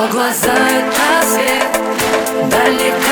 Его глаза это свет далеко